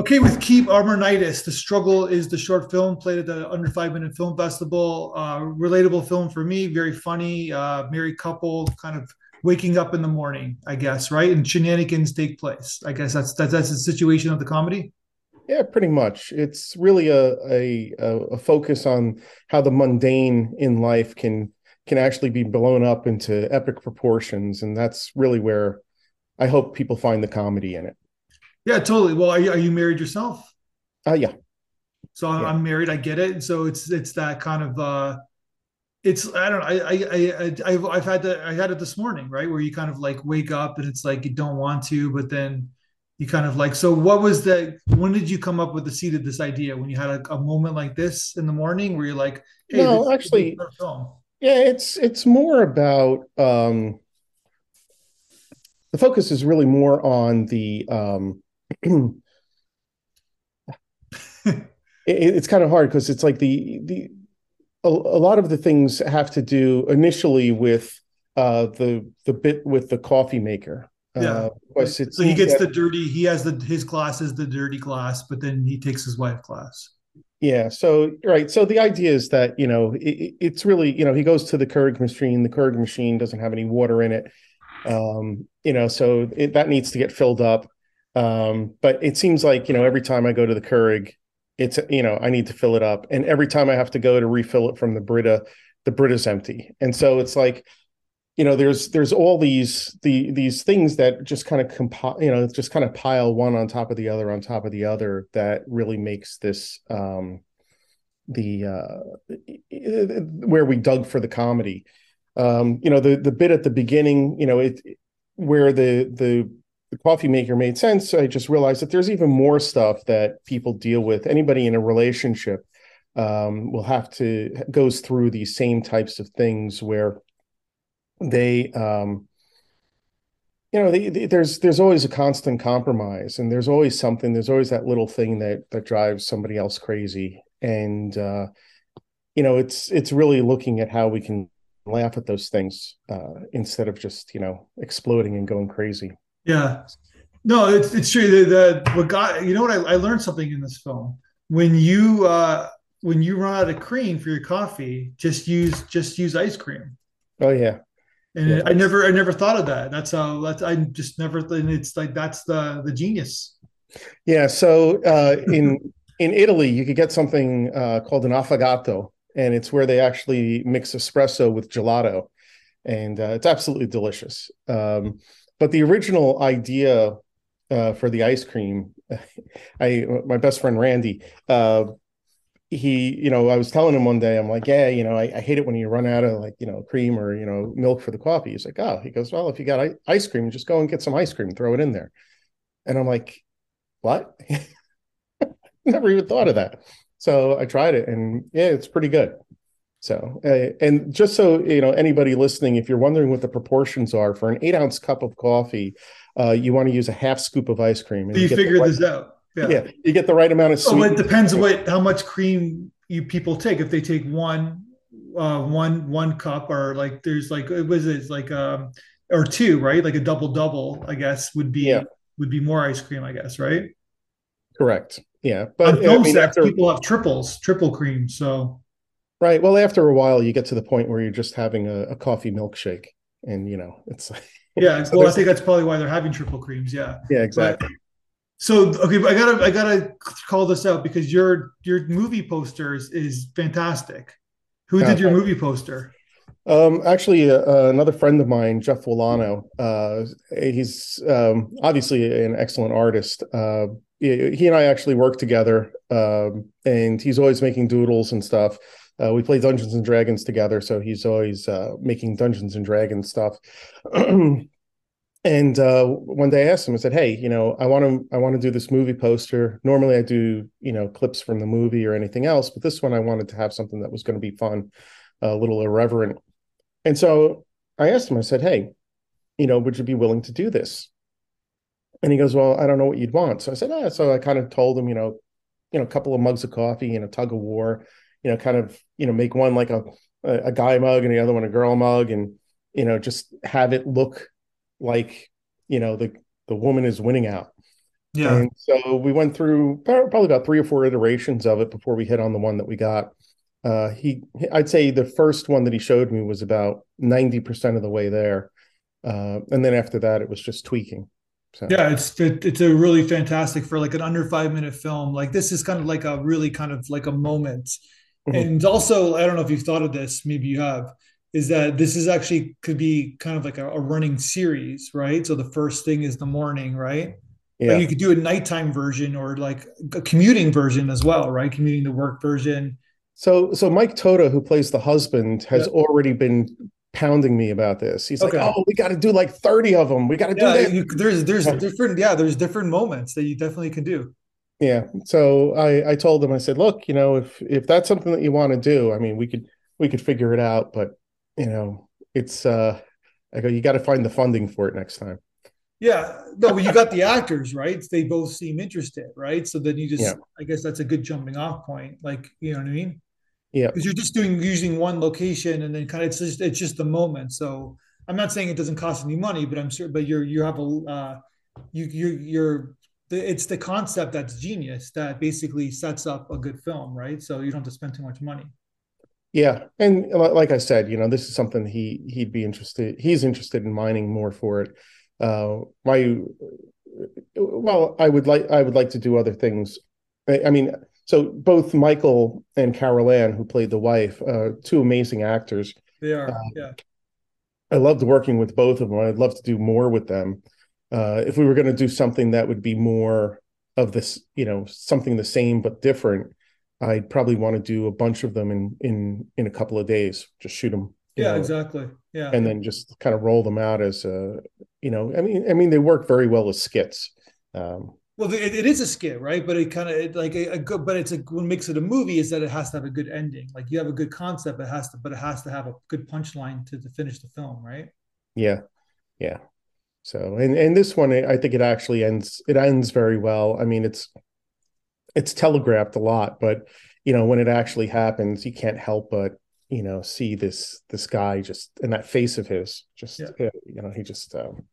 Okay, with Keep Armornitis, The Struggle is the short film played at the Under Five Minute Film Festival. Uh, relatable film for me, very funny, uh, married couple, kind of waking up in the morning, I guess, right? And shenanigans take place. I guess that's that's, that's the situation of the comedy. Yeah, pretty much. It's really a, a a focus on how the mundane in life can can actually be blown up into epic proportions, and that's really where I hope people find the comedy in it. Yeah, totally. Well, are you, are you married yourself? Uh, yeah. So I'm, yeah. I'm married. I get it. So it's it's that kind of uh, it's I don't know. I I I I've, I've had that. I had it this morning, right, where you kind of like wake up and it's like you don't want to, but then you kind of like. So what was the? When did you come up with the seed of this idea? When you had a, a moment like this in the morning, where you're like, "Hey, no, actually, yeah, it's it's more about um, the focus is really more on the um, it, it's kind of hard because it's like the the a, a, lot of the things have to do initially with uh, the the bit with the coffee maker. Yeah. Uh, so he gets that, the dirty. He has the his class is the dirty class, but then he takes his wife class. Yeah. So right. So the idea is that you know it, it's really you know he goes to the Keurig machine. The Keurig machine doesn't have any water in it. Um, you know, so it, that needs to get filled up. Um, but it seems like you know every time I go to the Keurig, it's you know I need to fill it up, and every time I have to go to refill it from the Brita, the Brita's empty, and so it's like you know there's there's all these the these things that just kind of compile you know just kind of pile one on top of the other on top of the other that really makes this um the uh where we dug for the comedy. Um you know the the bit at the beginning you know it where the the the coffee maker made sense, I just realized that there's even more stuff that people deal with. Anybody in a relationship um, will have to goes through these same types of things where they, um, you know, they, they, there's there's always a constant compromise, and there's always something. There's always that little thing that that drives somebody else crazy, and uh, you know, it's it's really looking at how we can laugh at those things uh, instead of just you know exploding and going crazy. Yeah. No, it's it's true. The, the what got you know what I, I learned something in this film. When you uh when you run out of cream for your coffee, just use just use ice cream. Oh yeah. And yeah. I never I never thought of that. That's how that's I just never and it's like that's the the genius. Yeah. So uh in in Italy you could get something uh called an affogato, and it's where they actually mix espresso with gelato. And uh, it's absolutely delicious. Um, but the original idea uh, for the ice cream, I my best friend Randy, uh, he, you know, I was telling him one day, I'm like, yeah, you know, I, I, hate it when you run out of like, you know, cream or you know, milk for the coffee. He's like, oh, he goes, well, if you got ice cream, just go and get some ice cream, throw it in there. And I'm like, what? Never even thought of that. So I tried it, and yeah, it's pretty good. So, uh, and just so you know, anybody listening, if you're wondering what the proportions are for an eight ounce cup of coffee, uh, you want to use a half scoop of ice cream. You, you figure right, this out. Yeah. yeah. you get the right amount of. So it depends what how much cream you people take. If they take one, uh, one one cup, or like there's like it was it like um or two, right? Like a double double, I guess would be yeah. would be more ice cream, I guess, right? Correct. Yeah, but on film I mean, sets, after... people have triples, triple cream. So Right. Well, after a while, you get to the point where you're just having a, a coffee milkshake, and you know it's yeah. so well, I think that's probably why they're having triple creams. Yeah. Yeah. Exactly. But, so okay, I gotta I gotta call this out because your your movie posters is fantastic. Who did your movie poster? Um, actually, uh, uh, another friend of mine, Jeff Volano. Uh, he's um, obviously an excellent artist. Uh, he, he, and I actually work together, um, and he's always making doodles and stuff. Uh, we play Dungeons and Dragons together, so he's always uh, making Dungeons and Dragons stuff. and uh, one day I asked him, I said, "Hey, you know, I want to I want to do this movie poster. Normally, I do you know clips from the movie or anything else, but this one I wanted to have something that was going to be fun, a little irreverent." And so I asked him, I said, "Hey, you know, would you be willing to do this?" And he goes, "Well, I don't know what you'd want." So I said, "Ah." So I kind of told him, you know, you know, a couple of mugs of coffee and a tug of war you know, kind of, you know, make one like a, a guy mug and the other one a girl mug and, you know, just have it look like, you know, the, the woman is winning out. Yeah. And so we went through probably about three or four iterations of it before we hit on the one that we got. Uh, he, I'd say the first one that he showed me was about 90% of the way there. Uh, and then after that, it was just tweaking. So. Yeah, it's it, it's a really fantastic for like an under five minute film. Like this is kind of like a really kind of like a moment. Mm-hmm. And also, I don't know if you've thought of this, maybe you have, is that this is actually could be kind of like a, a running series, right? So the first thing is the morning, right? Yeah. Like you could do a nighttime version or like a commuting version as well, right? Commuting the work version. So so Mike Toda, who plays the husband, has yeah. already been pounding me about this. He's okay. like, "Oh, we got to do like thirty of them. We got to do that." You, there's there's different yeah. There's different moments that you definitely can do. Yeah. So I I told him I said, "Look, you know, if if that's something that you want to do, I mean, we could we could figure it out, but you know, it's uh, I go, you got to find the funding for it next time." Yeah, no, but you got the actors, right? They both seem interested, right? So then you just, yeah. I guess that's a good jumping off point. Like, you know what I mean? Yeah, because you're just doing using one location and then kind of it's just it's just the moment. So I'm not saying it doesn't cost any money, but I'm sure, but you're you have a uh, you you you're it's the concept that's genius that basically sets up a good film, right? So you don't have to spend too much money. Yeah, and like I said, you know, this is something he he'd be interested. He's interested in mining more for it. Uh, my well, I would like I would like to do other things. I, I mean, so both Michael and Carol Ann, who played the wife, uh, two amazing actors. They are, uh, yeah. I loved working with both of them. I'd love to do more with them. Uh, if we were going to do something that would be more of this, you know, something the same but different, I'd probably want to do a bunch of them in in in a couple of days. Just shoot them. Yeah, know, exactly. Yeah, and then just kind of roll them out as a, you know, I mean, I mean, they work very well as skits. Um, well, it, it is a skit, right? But it kind of like a, a, good, but it's a what makes it a movie is that it has to have a good ending. Like you have a good concept, it has to, but it has to have a good punchline to, to finish the film, right? Yeah, yeah. So, and and this one, I think it actually ends. It ends very well. I mean, it's it's telegraphed a lot, but you know, when it actually happens, you can't help but you know see this this guy just in that face of his, just yeah. you know, he just. Um,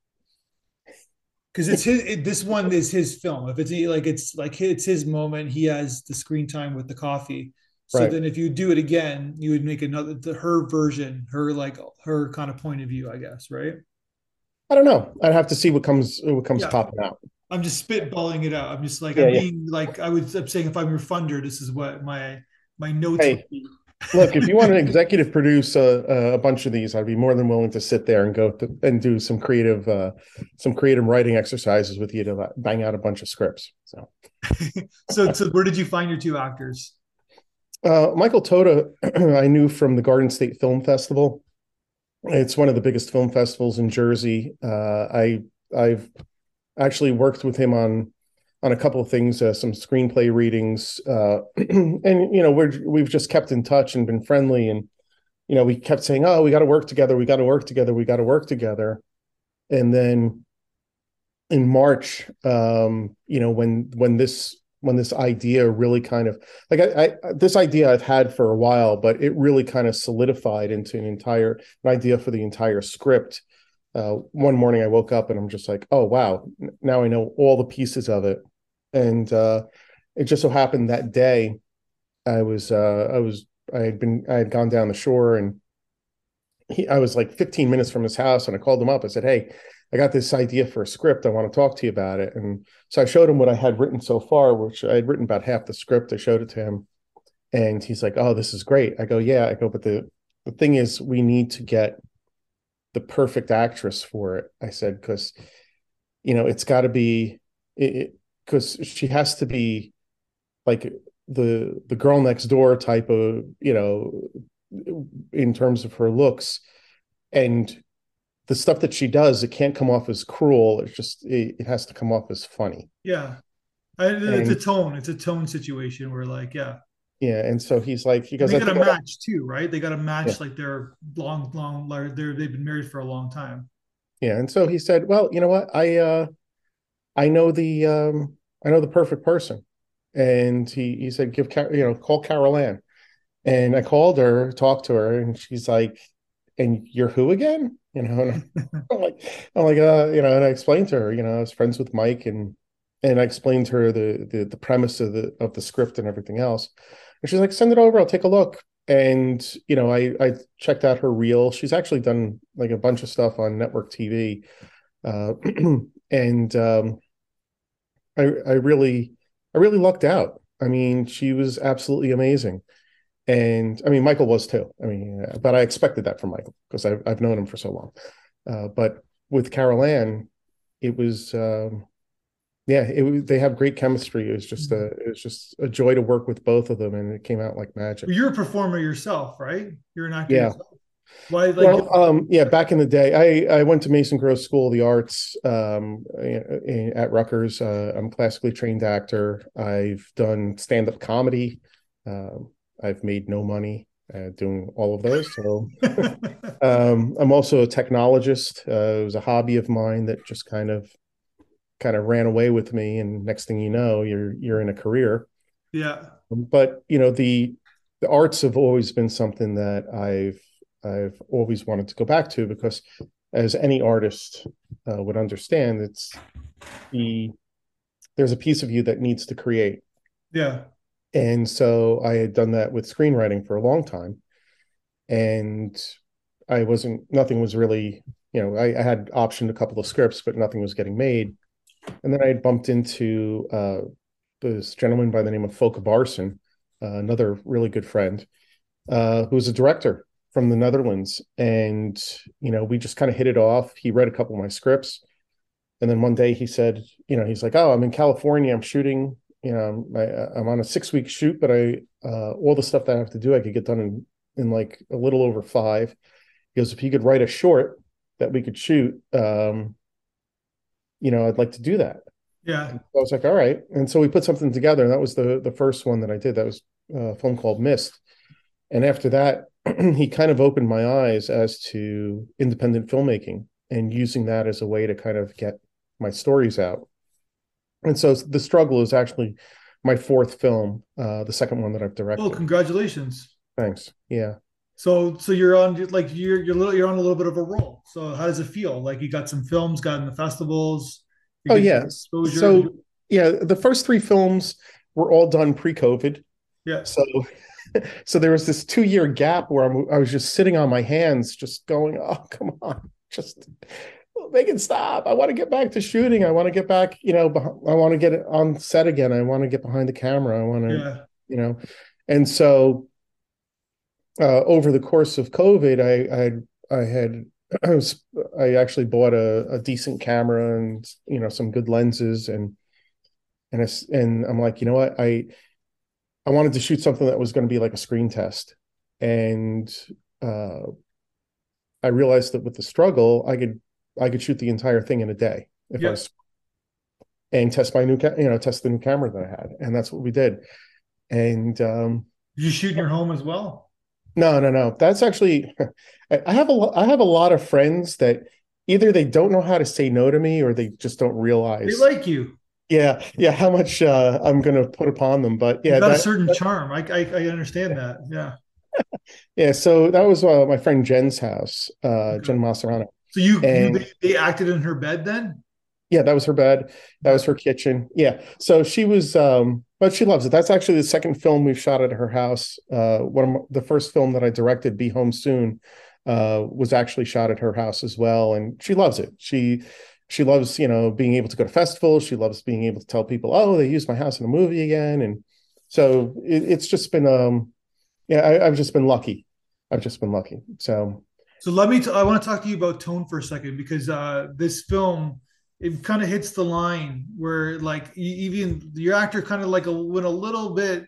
because it's his it, this one is his film if it's like it's like it's his moment he has the screen time with the coffee so right. then if you do it again you would make another the, her version her like her kind of point of view i guess right i don't know i'd have to see what comes what comes yeah. popping out i'm just spitballing it out i'm just like yeah, i'm yeah. being like i would i'm saying if i'm your funder this is what my my notes hey, would be Look, if you want to executive produce a, a, bunch of these, I'd be more than willing to sit there and go to, and do some creative, uh, some creative writing exercises with you to bang out a bunch of scripts. So, so, so where did you find your two actors? Uh, Michael Toda, I knew from the Garden State Film Festival. It's one of the biggest film festivals in Jersey. Uh, I I've actually worked with him on on a couple of things, uh, some screenplay readings, uh, and you know we're we've just kept in touch and been friendly, and you know we kept saying, "Oh, we got to work together, we got to work together, we got to work together," and then in March, um, you know when when this when this idea really kind of like I, I, this idea I've had for a while, but it really kind of solidified into an entire an idea for the entire script. Uh, one morning I woke up and I'm just like, oh wow, now I know all the pieces of it, and uh, it just so happened that day I was uh, I was I had been I had gone down the shore and he I was like 15 minutes from his house and I called him up. I said, hey, I got this idea for a script. I want to talk to you about it. And so I showed him what I had written so far, which I had written about half the script. I showed it to him, and he's like, oh, this is great. I go, yeah. I go, but the the thing is, we need to get the perfect actress for it. I said because you know it's got to be because she has to be like the the girl next door type of you know in terms of her looks and the stuff that she does it can't come off as cruel it's just it, it has to come off as funny yeah I, it's and, a tone it's a tone situation where like yeah yeah, and so he's like, he goes, they got a match too, right? They got a match yeah. like they're long, long, they're they've been married for a long time. Yeah, and so he said, well, you know what, I uh, I know the um, I know the perfect person, and he he said, give you know, call Carol Ann, and I called her, talked to her, and she's like, and you're who again? You know, I'm like, I'm like, uh, you know, and I explained to her, you know, I was friends with Mike and and I explained to her the, the the premise of the of the script and everything else. And she's like, "Send it over. I'll take a look." And you know, I I checked out her reel. She's actually done like a bunch of stuff on network TV, uh, and um, I I really I really lucked out. I mean, she was absolutely amazing. And I mean, Michael was too. I mean, but I expected that from Michael because I've, I've known him for so long. Uh, but with Carol Ann, it was um, yeah it they have great chemistry it was just a it was just a joy to work with both of them and it came out like magic you're a performer yourself right you're an actor yeah yourself. why like well um yeah back in the day i i went to mason gross school of the arts um at rutgers uh, i'm a classically trained actor i've done stand-up comedy um, i've made no money uh, doing all of those so um, i'm also a technologist. Uh, it was a hobby of mine that just kind of kind of ran away with me and next thing you know you're you're in a career. Yeah. But you know the the arts have always been something that i've i've always wanted to go back to because as any artist uh, would understand it's the there's a piece of you that needs to create. Yeah and so i had done that with screenwriting for a long time and i wasn't nothing was really you know I, I had optioned a couple of scripts but nothing was getting made and then I had bumped into uh, this gentleman by the name of Folke Barson, uh, another really good friend, uh, who's a director from the Netherlands. And, you know, we just kind of hit it off. He read a couple of my scripts. And then one day he said, you know, he's like, oh, I'm in California. I'm shooting, you know, I, am on a six week shoot, but I, uh, all the stuff that I have to do, I could get done in, in like a little over five. He goes, if you could write a short that we could shoot, um, you know, I'd like to do that. Yeah. I was like, all right. And so we put something together. And that was the the first one that I did. That was a film called Mist. And after that, he kind of opened my eyes as to independent filmmaking and using that as a way to kind of get my stories out. And so the struggle is actually my fourth film, uh, the second one that I've directed. Oh, congratulations. Thanks. Yeah. So so you're on like you're you're little you're on a little bit of a roll. So how does it feel? Like you got some films, got in the festivals. Oh yeah. So yeah, the first three films were all done pre-COVID. Yeah. So so there was this two year gap where I'm, I was just sitting on my hands, just going, oh come on, just make can stop. I want to get back to shooting. I want to get back. You know, I want to get it on set again. I want to get behind the camera. I want to, yeah. you know, and so uh, over the course of COVID, I I, I had I, was, I actually bought a, a, decent camera and you know some good lenses and and I, and I'm like you know what I I wanted to shoot something that was going to be like a screen test and uh, I realized that with the struggle I could I could shoot the entire thing in a day if. I was and test my new you know test the new camera that I had and that's what we did and um, did you shoot in your home as well no, no, no. That's actually I have a I have a lot of friends that either they don't know how to say no to me or they just don't realize they like you. Yeah, yeah. How much uh, I'm going to put upon them, but yeah, that, a certain that, charm. I, I, I understand that. Yeah. yeah. So that was uh, my friend Jen's house, uh, okay. Jen Maserano. So you, and, you they acted in her bed then? Yeah, that was her bed. That was her kitchen. Yeah. So she was um but she loves it. That's actually the second film we've shot at her house. Uh one of the first film that I directed, Be Home Soon, uh was actually shot at her house as well and she loves it. She she loves, you know, being able to go to festivals. She loves being able to tell people, "Oh, they used my house in a movie again." And so it, it's just been um yeah, I, I've just been lucky. I've just been lucky. So so let me. T- I want to talk to you about tone for a second because uh, this film it kind of hits the line where like even your actor kind of like a, went a little bit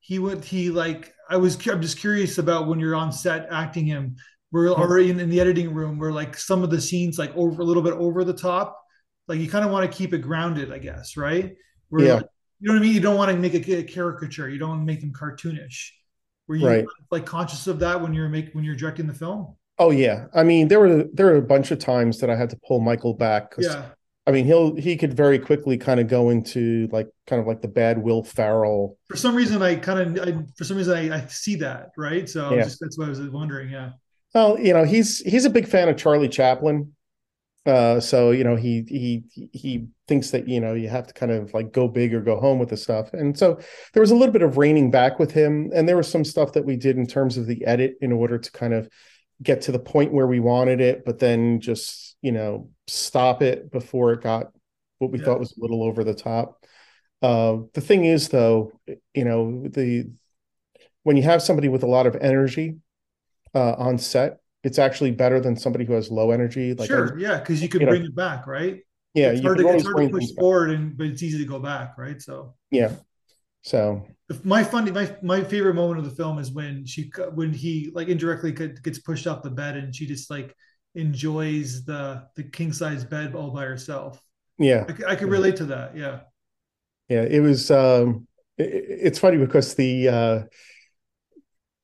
he went he like i was i'm just curious about when you're on set acting him we're already in, in the editing room where like some of the scenes like over a little bit over the top like you kind of want to keep it grounded i guess right where yeah. Like, you know what i mean you don't want to make a, a caricature you don't want to make them cartoonish were you right. like conscious of that when you're making when you're directing the film Oh yeah, I mean there were there were a bunch of times that I had to pull Michael back because yeah. I mean, he'll he could very quickly kind of go into like kind of like the bad Will Ferrell. For some reason, I kind of I, for some reason I, I see that right. So yeah. just, that's why I was wondering. Yeah. Well, you know, he's he's a big fan of Charlie Chaplin, Uh, so you know he he he thinks that you know you have to kind of like go big or go home with the stuff, and so there was a little bit of reining back with him, and there was some stuff that we did in terms of the edit in order to kind of get to the point where we wanted it, but then just you know stop it before it got what we yeah. thought was a little over the top. Uh, the thing is, though, you know the when you have somebody with a lot of energy uh, on set, it's actually better than somebody who has low energy. Like sure, yeah, because you can you bring know, it back, right? Yeah, it's hard, to, it's hard to push forward, and but it's easy to go back, right? So yeah, so my funny, my my favorite moment of the film is when she when he like indirectly gets pushed off the bed, and she just like enjoys the the king size bed all by herself. Yeah, I, I could relate to that. Yeah, yeah, it was. um it, It's funny because the. uh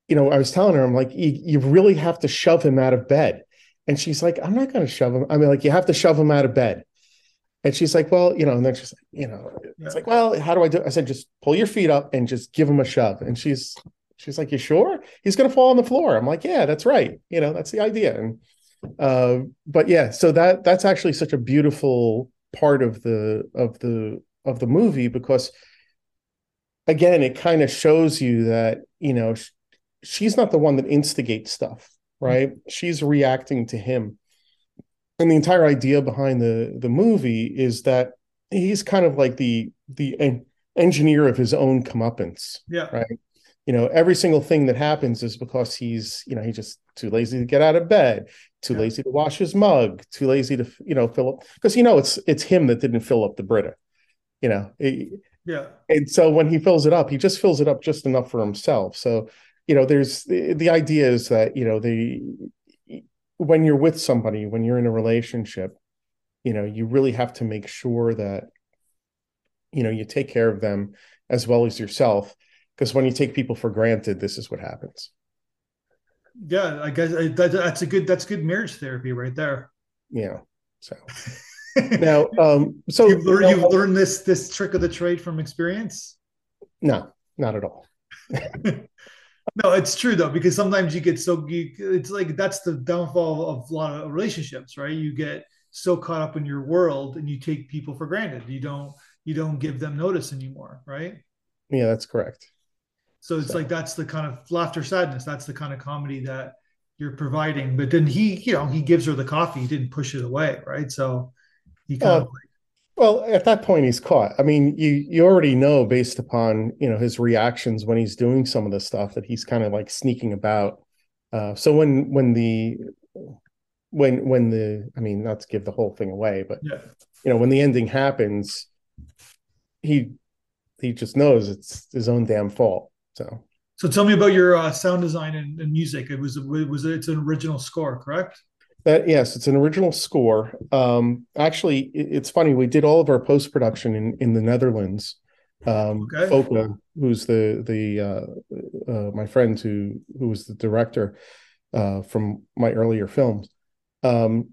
you know, I was telling her, I'm like, you, you really have to shove him out of bed. And she's like, I'm not going to shove him. I mean, like, you have to shove him out of bed. And she's like, well, you know, and then she's like, you know, it's like, well, how do I do? It? I said, just pull your feet up and just give him a shove. And she's, she's like, you sure? He's going to fall on the floor. I'm like, yeah, that's right. You know, that's the idea. And, uh, but yeah, so that, that's actually such a beautiful part of the, of the, of the movie because again, it kind of shows you that, you know, she's not the one that instigates stuff, right? Mm-hmm. She's reacting to him. And the entire idea behind the the movie is that he's kind of like the the en- engineer of his own comeuppance. Yeah. Right. You know, every single thing that happens is because he's, you know, he's just too lazy to get out of bed, too yeah. lazy to wash his mug, too lazy to, you know, fill up because you know it's it's him that didn't fill up the Brita. You know, it, yeah. And so when he fills it up, he just fills it up just enough for himself. So you know there's the, the idea is that you know the when you're with somebody when you're in a relationship you know you really have to make sure that you know you take care of them as well as yourself because when you take people for granted this is what happens. Yeah i guess that, that's a good that's good marriage therapy right there. Yeah so. Now um so you've learned, you've learned this this trick of the trade from experience? No not at all no, it's true though because sometimes you get so you, it's like that's the downfall of a lot of relationships, right? You get so caught up in your world and you take people for granted. You don't you don't give them notice anymore, right? Yeah, that's correct. So it's so. like that's the kind of laughter sadness. That's the kind of comedy that you're providing. But then he, you know, he gives her the coffee. He didn't push it away, right? So he kind uh, of like well, at that point, he's caught. I mean, you you already know based upon you know his reactions when he's doing some of the stuff that he's kind of like sneaking about. Uh, so when when the when when the I mean, not to give the whole thing away, but yeah. you know when the ending happens, he he just knows it's his own damn fault. So so tell me about your uh, sound design and, and music. It was it was it's an original score, correct? That yes, it's an original score. Um, actually, it's funny. We did all of our post production in in the Netherlands. Um, okay. Folke, who's the the uh, uh, my friend who who was the director uh, from my earlier films. Um,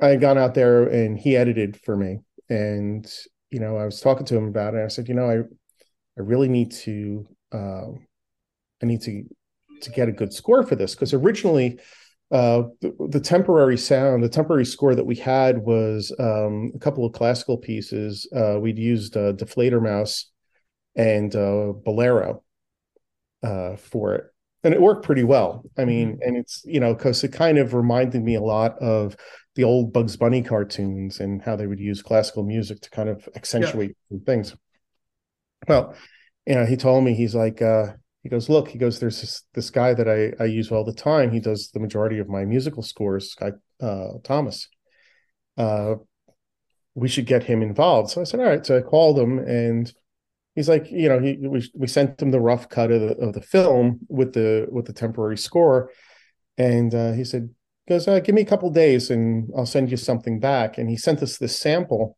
I had gone out there and he edited for me, and you know I was talking to him about it. I said, you know, I I really need to uh, I need to to get a good score for this because originally uh, the, the, temporary sound, the temporary score that we had was um, a couple of classical pieces. Uh, we'd used uh, Die Fledermaus and uh, Bolero uh, for it, and it worked pretty well. I mean, mm-hmm. and it's you know because it kind of reminded me a lot of the old Bugs Bunny cartoons and how they would use classical music to kind of accentuate yeah. things. Well, you know, he told me he's like, uh, he goes, look, he goes, there's this, this guy that I, I use all the time. He does the majority of my musical scores, guy uh, Thomas. Uh, we should get him involved. So I said, all right. So I called him and he's like, you know, he, we, we sent him the rough cut of the, of the film with the, with the temporary score. And uh, he said, goes, uh, give me a couple days and I'll send you something back. And he sent us this sample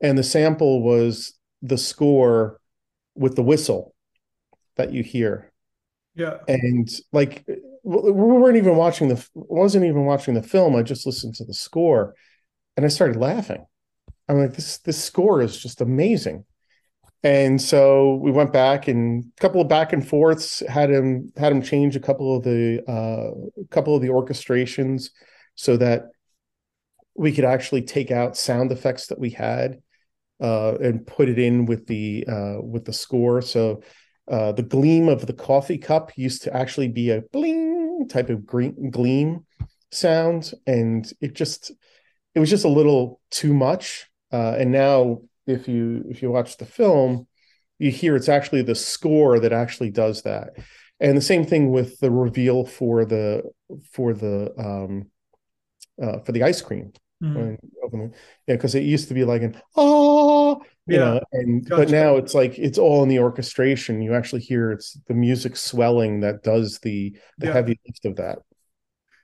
and the sample was the score with the whistle that you hear. Yeah. And like we weren't even watching the wasn't even watching the film. I just listened to the score and I started laughing. I'm like, this this score is just amazing. And so we went back and a couple of back and forths had him had him change a couple of the uh, couple of the orchestrations so that we could actually take out sound effects that we had uh, and put it in with the uh, with the score. So uh, the gleam of the coffee cup used to actually be a bling type of green, gleam sound, and it just it was just a little too much. Uh, and now, if you if you watch the film, you hear it's actually the score that actually does that. And the same thing with the reveal for the for the um, uh, for the ice cream. Mm-hmm. yeah, because it used to be like an oh, you yeah. know, and gotcha. but now it's like it's all in the orchestration. You actually hear it's the music swelling that does the the yeah. heavy lift of that.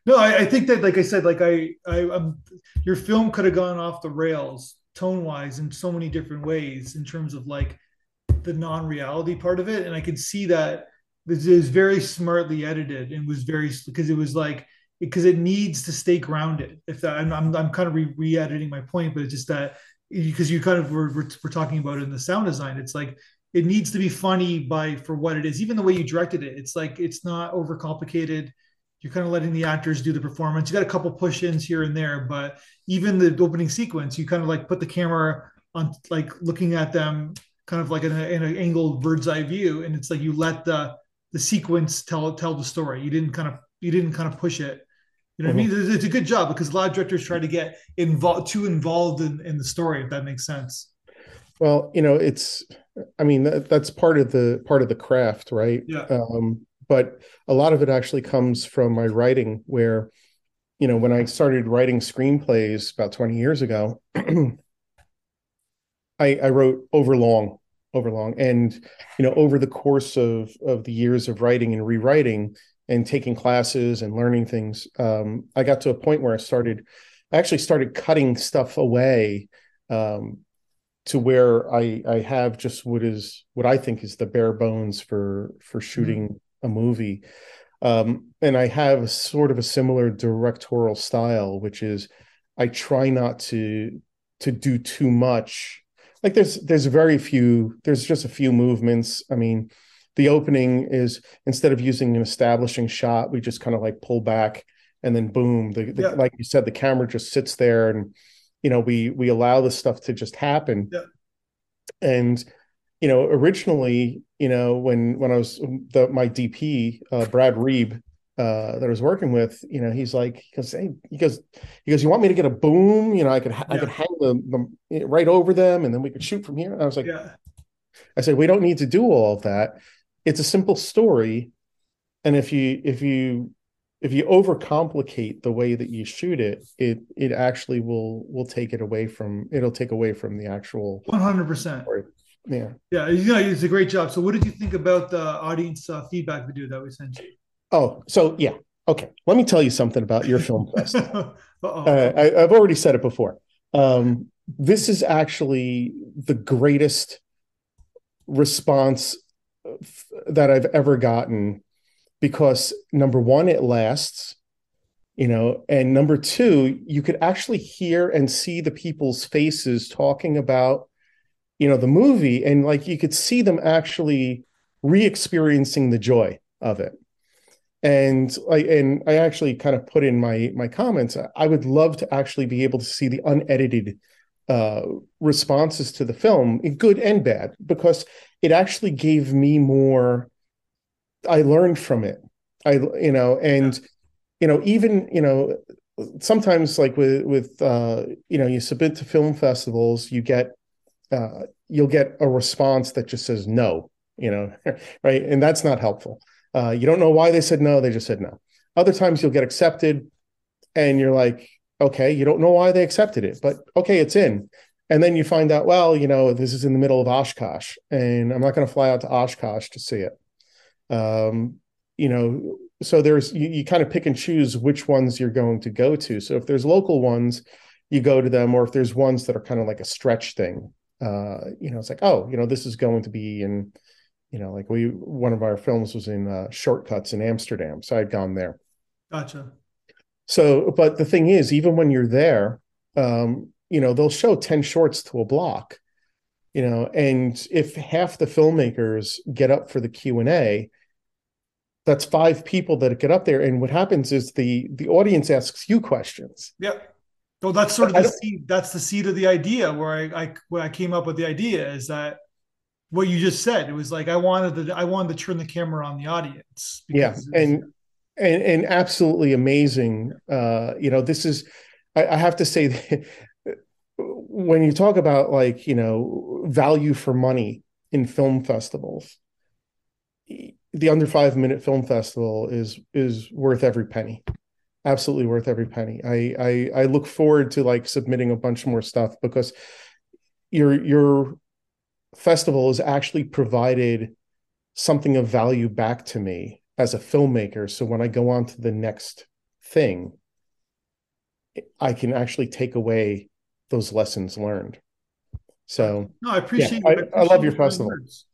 No, I, I, think that, like I said, like I, I, um, your film could have gone off the rails tone wise in so many different ways in terms of like the non-reality part of it, and I could see that this is very smartly edited and was very because it was like because it needs to stay grounded. If that, I'm, I'm, I'm kind of re, editing my point, but it's just that because you kind of were, we're, talking about in the sound design, it's like it needs to be funny by for what it is. Even the way you directed it, it's like it's not overcomplicated. You're kind of letting the actors do the performance. You got a couple push-ins here and there, but even the opening sequence, you kind of like put the camera on, like looking at them, kind of like in, a, in an angled bird's eye view, and it's like you let the the sequence tell tell the story. You didn't kind of you didn't kind of push it you know what mm-hmm. I mean? It's a good job because a lot of directors try to get involved too involved in, in the story, if that makes sense. Well, you know, it's I mean, that, that's part of the part of the craft, right? Yeah. Um, but a lot of it actually comes from my writing where, you know, when I started writing screenplays about 20 years ago, I, I wrote overlong, overlong. And, you know, over the course of of the years of writing and rewriting, and taking classes and learning things, um, I got to a point where I started, I actually started cutting stuff away um, to where I I have just what is what I think is the bare bones for for mm-hmm. shooting mm-hmm. a movie. Um, and I have sort of a similar directorial style, which is I try not to to do too much. Like there's there's very few there's just a few movements. I mean, the opening is instead of using an establishing shot, we just kind of like pull back and then boom, the, the yeah. like you said, the camera just sits there and you know we we allow the stuff to just happen. Yeah. And you know, originally, you know, when when I was the my DP, uh, Brad Reeb, uh, that I was working with, you know, he's like, he goes, hey, he goes, he goes, you want me to get a boom? You know, I could, yeah. I could hang the, the, right over them, and then we could shoot from here. And I was like, yeah. I said, we don't need to do all of that it's a simple story. And if you if you if you overcomplicate the way that you shoot it it it actually will will take it away from it'll take away from the actual 100% story. yeah. Yeah you know it's a great job. So what did you think about the audience uh, feedback video that we sent you? Oh so yeah. Okay. Let me tell you something about your film fest uh, I, i've already said it before. Um, this is actually the greatest response that I've ever gotten because number one, it lasts, you know, and number two, you could actually hear and see the people's faces talking about, you know, the movie, and like you could see them actually re-experiencing the joy of it. And I and I actually kind of put in my my comments. I would love to actually be able to see the unedited uh, responses to the film, good and bad, because it actually gave me more. I learned from it. I you know, and yeah. you know, even you know, sometimes like with with uh, you know, you submit to film festivals, you get uh, you'll get a response that just says no, you know, right, and that's not helpful. Uh, you don't know why they said no; they just said no. Other times you'll get accepted, and you're like, Okay, you don't know why they accepted it, but okay, it's in. And then you find out, well, you know, this is in the middle of Oshkosh, and I'm not going to fly out to Oshkosh to see it. Um, you know, so there's you, you kind of pick and choose which ones you're going to go to. So if there's local ones, you go to them, or if there's ones that are kind of like a stretch thing, uh, you know, it's like, oh, you know, this is going to be in, you know, like we one of our films was in uh, Shortcuts in Amsterdam, so I'd gone there. Gotcha. So, but the thing is, even when you're there, um, you know, they'll show 10 shorts to a block, you know, and if half the filmmakers get up for the Q&A, that's five people that get up there and what happens is the the audience asks you questions. yeah so that's sort of the seed. That's the seed of the idea where I, I where I came up with the idea is that what you just said. It was like I wanted to I wanted to turn the camera on the audience. Yeah, and and and absolutely amazing. Uh, you know, this is I, I have to say that when you talk about like you know value for money in film festivals, the under five minute film festival is is worth every penny absolutely worth every penny. I, I i look forward to like submitting a bunch more stuff because your your festival has actually provided something of value back to me as a filmmaker. So when i go on to the next thing i can actually take away those lessons learned so no i appreciate, yeah, I, I, appreciate I, love your festival words.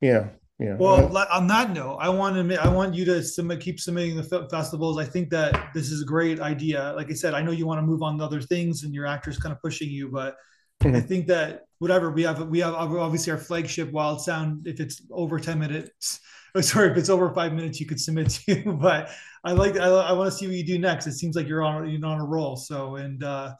yeah yeah. Well, on that note, I want to I want you to submit, keep submitting the festivals. I think that this is a great idea. Like I said, I know you want to move on to other things, and your actor's kind of pushing you, but mm-hmm. I think that whatever we have, we have obviously our flagship Wild Sound. If it's over ten minutes, sorry, if it's over five minutes, you could submit to. But I like I, I want to see what you do next. It seems like you're on you're on a roll. So and uh,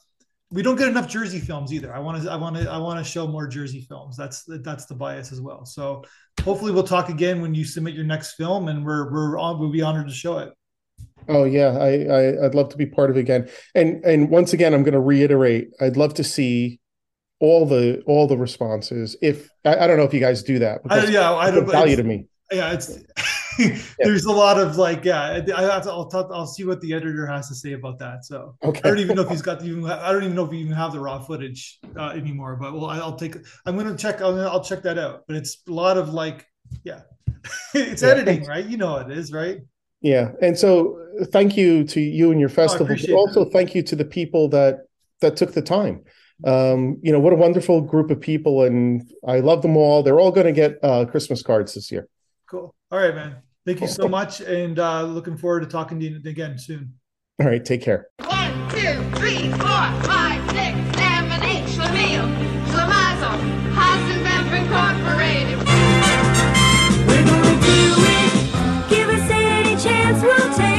we don't get enough Jersey films either. I want to I want to I want to show more Jersey films. That's that's the bias as well. So hopefully we'll talk again when you submit your next film, and we're we're on. We'll be honored to show it. Oh yeah, I, I would love to be part of it again. And and once again, I'm going to reiterate. I'd love to see all the all the responses. If I, I don't know if you guys do that. I, yeah, I don't value to me. Yeah, it's there's a lot of like yeah i have to I'll, talk, I'll see what the editor has to say about that so. Okay. i don't even know if he's got the, even i don't even know if we even have the raw footage uh, anymore but well i'll take i'm gonna check I'll, I'll check that out but it's a lot of like yeah. It's yeah. editing right? You know it is right? Yeah and so thank you to you and your festival oh, but also that. thank you to the people that that took the time. Um you know what a wonderful group of people and i love them all. They're all going to get uh christmas cards this year Cool. All right, man. Thank you so much. And uh, looking forward to talking to you again soon. All right. Take care. One, two, three, four, five, six, seven, eight. Schlemiel, Schlemazel, Hasenpfeffer Incorporated. We're going to do it. Give us any chance, we'll take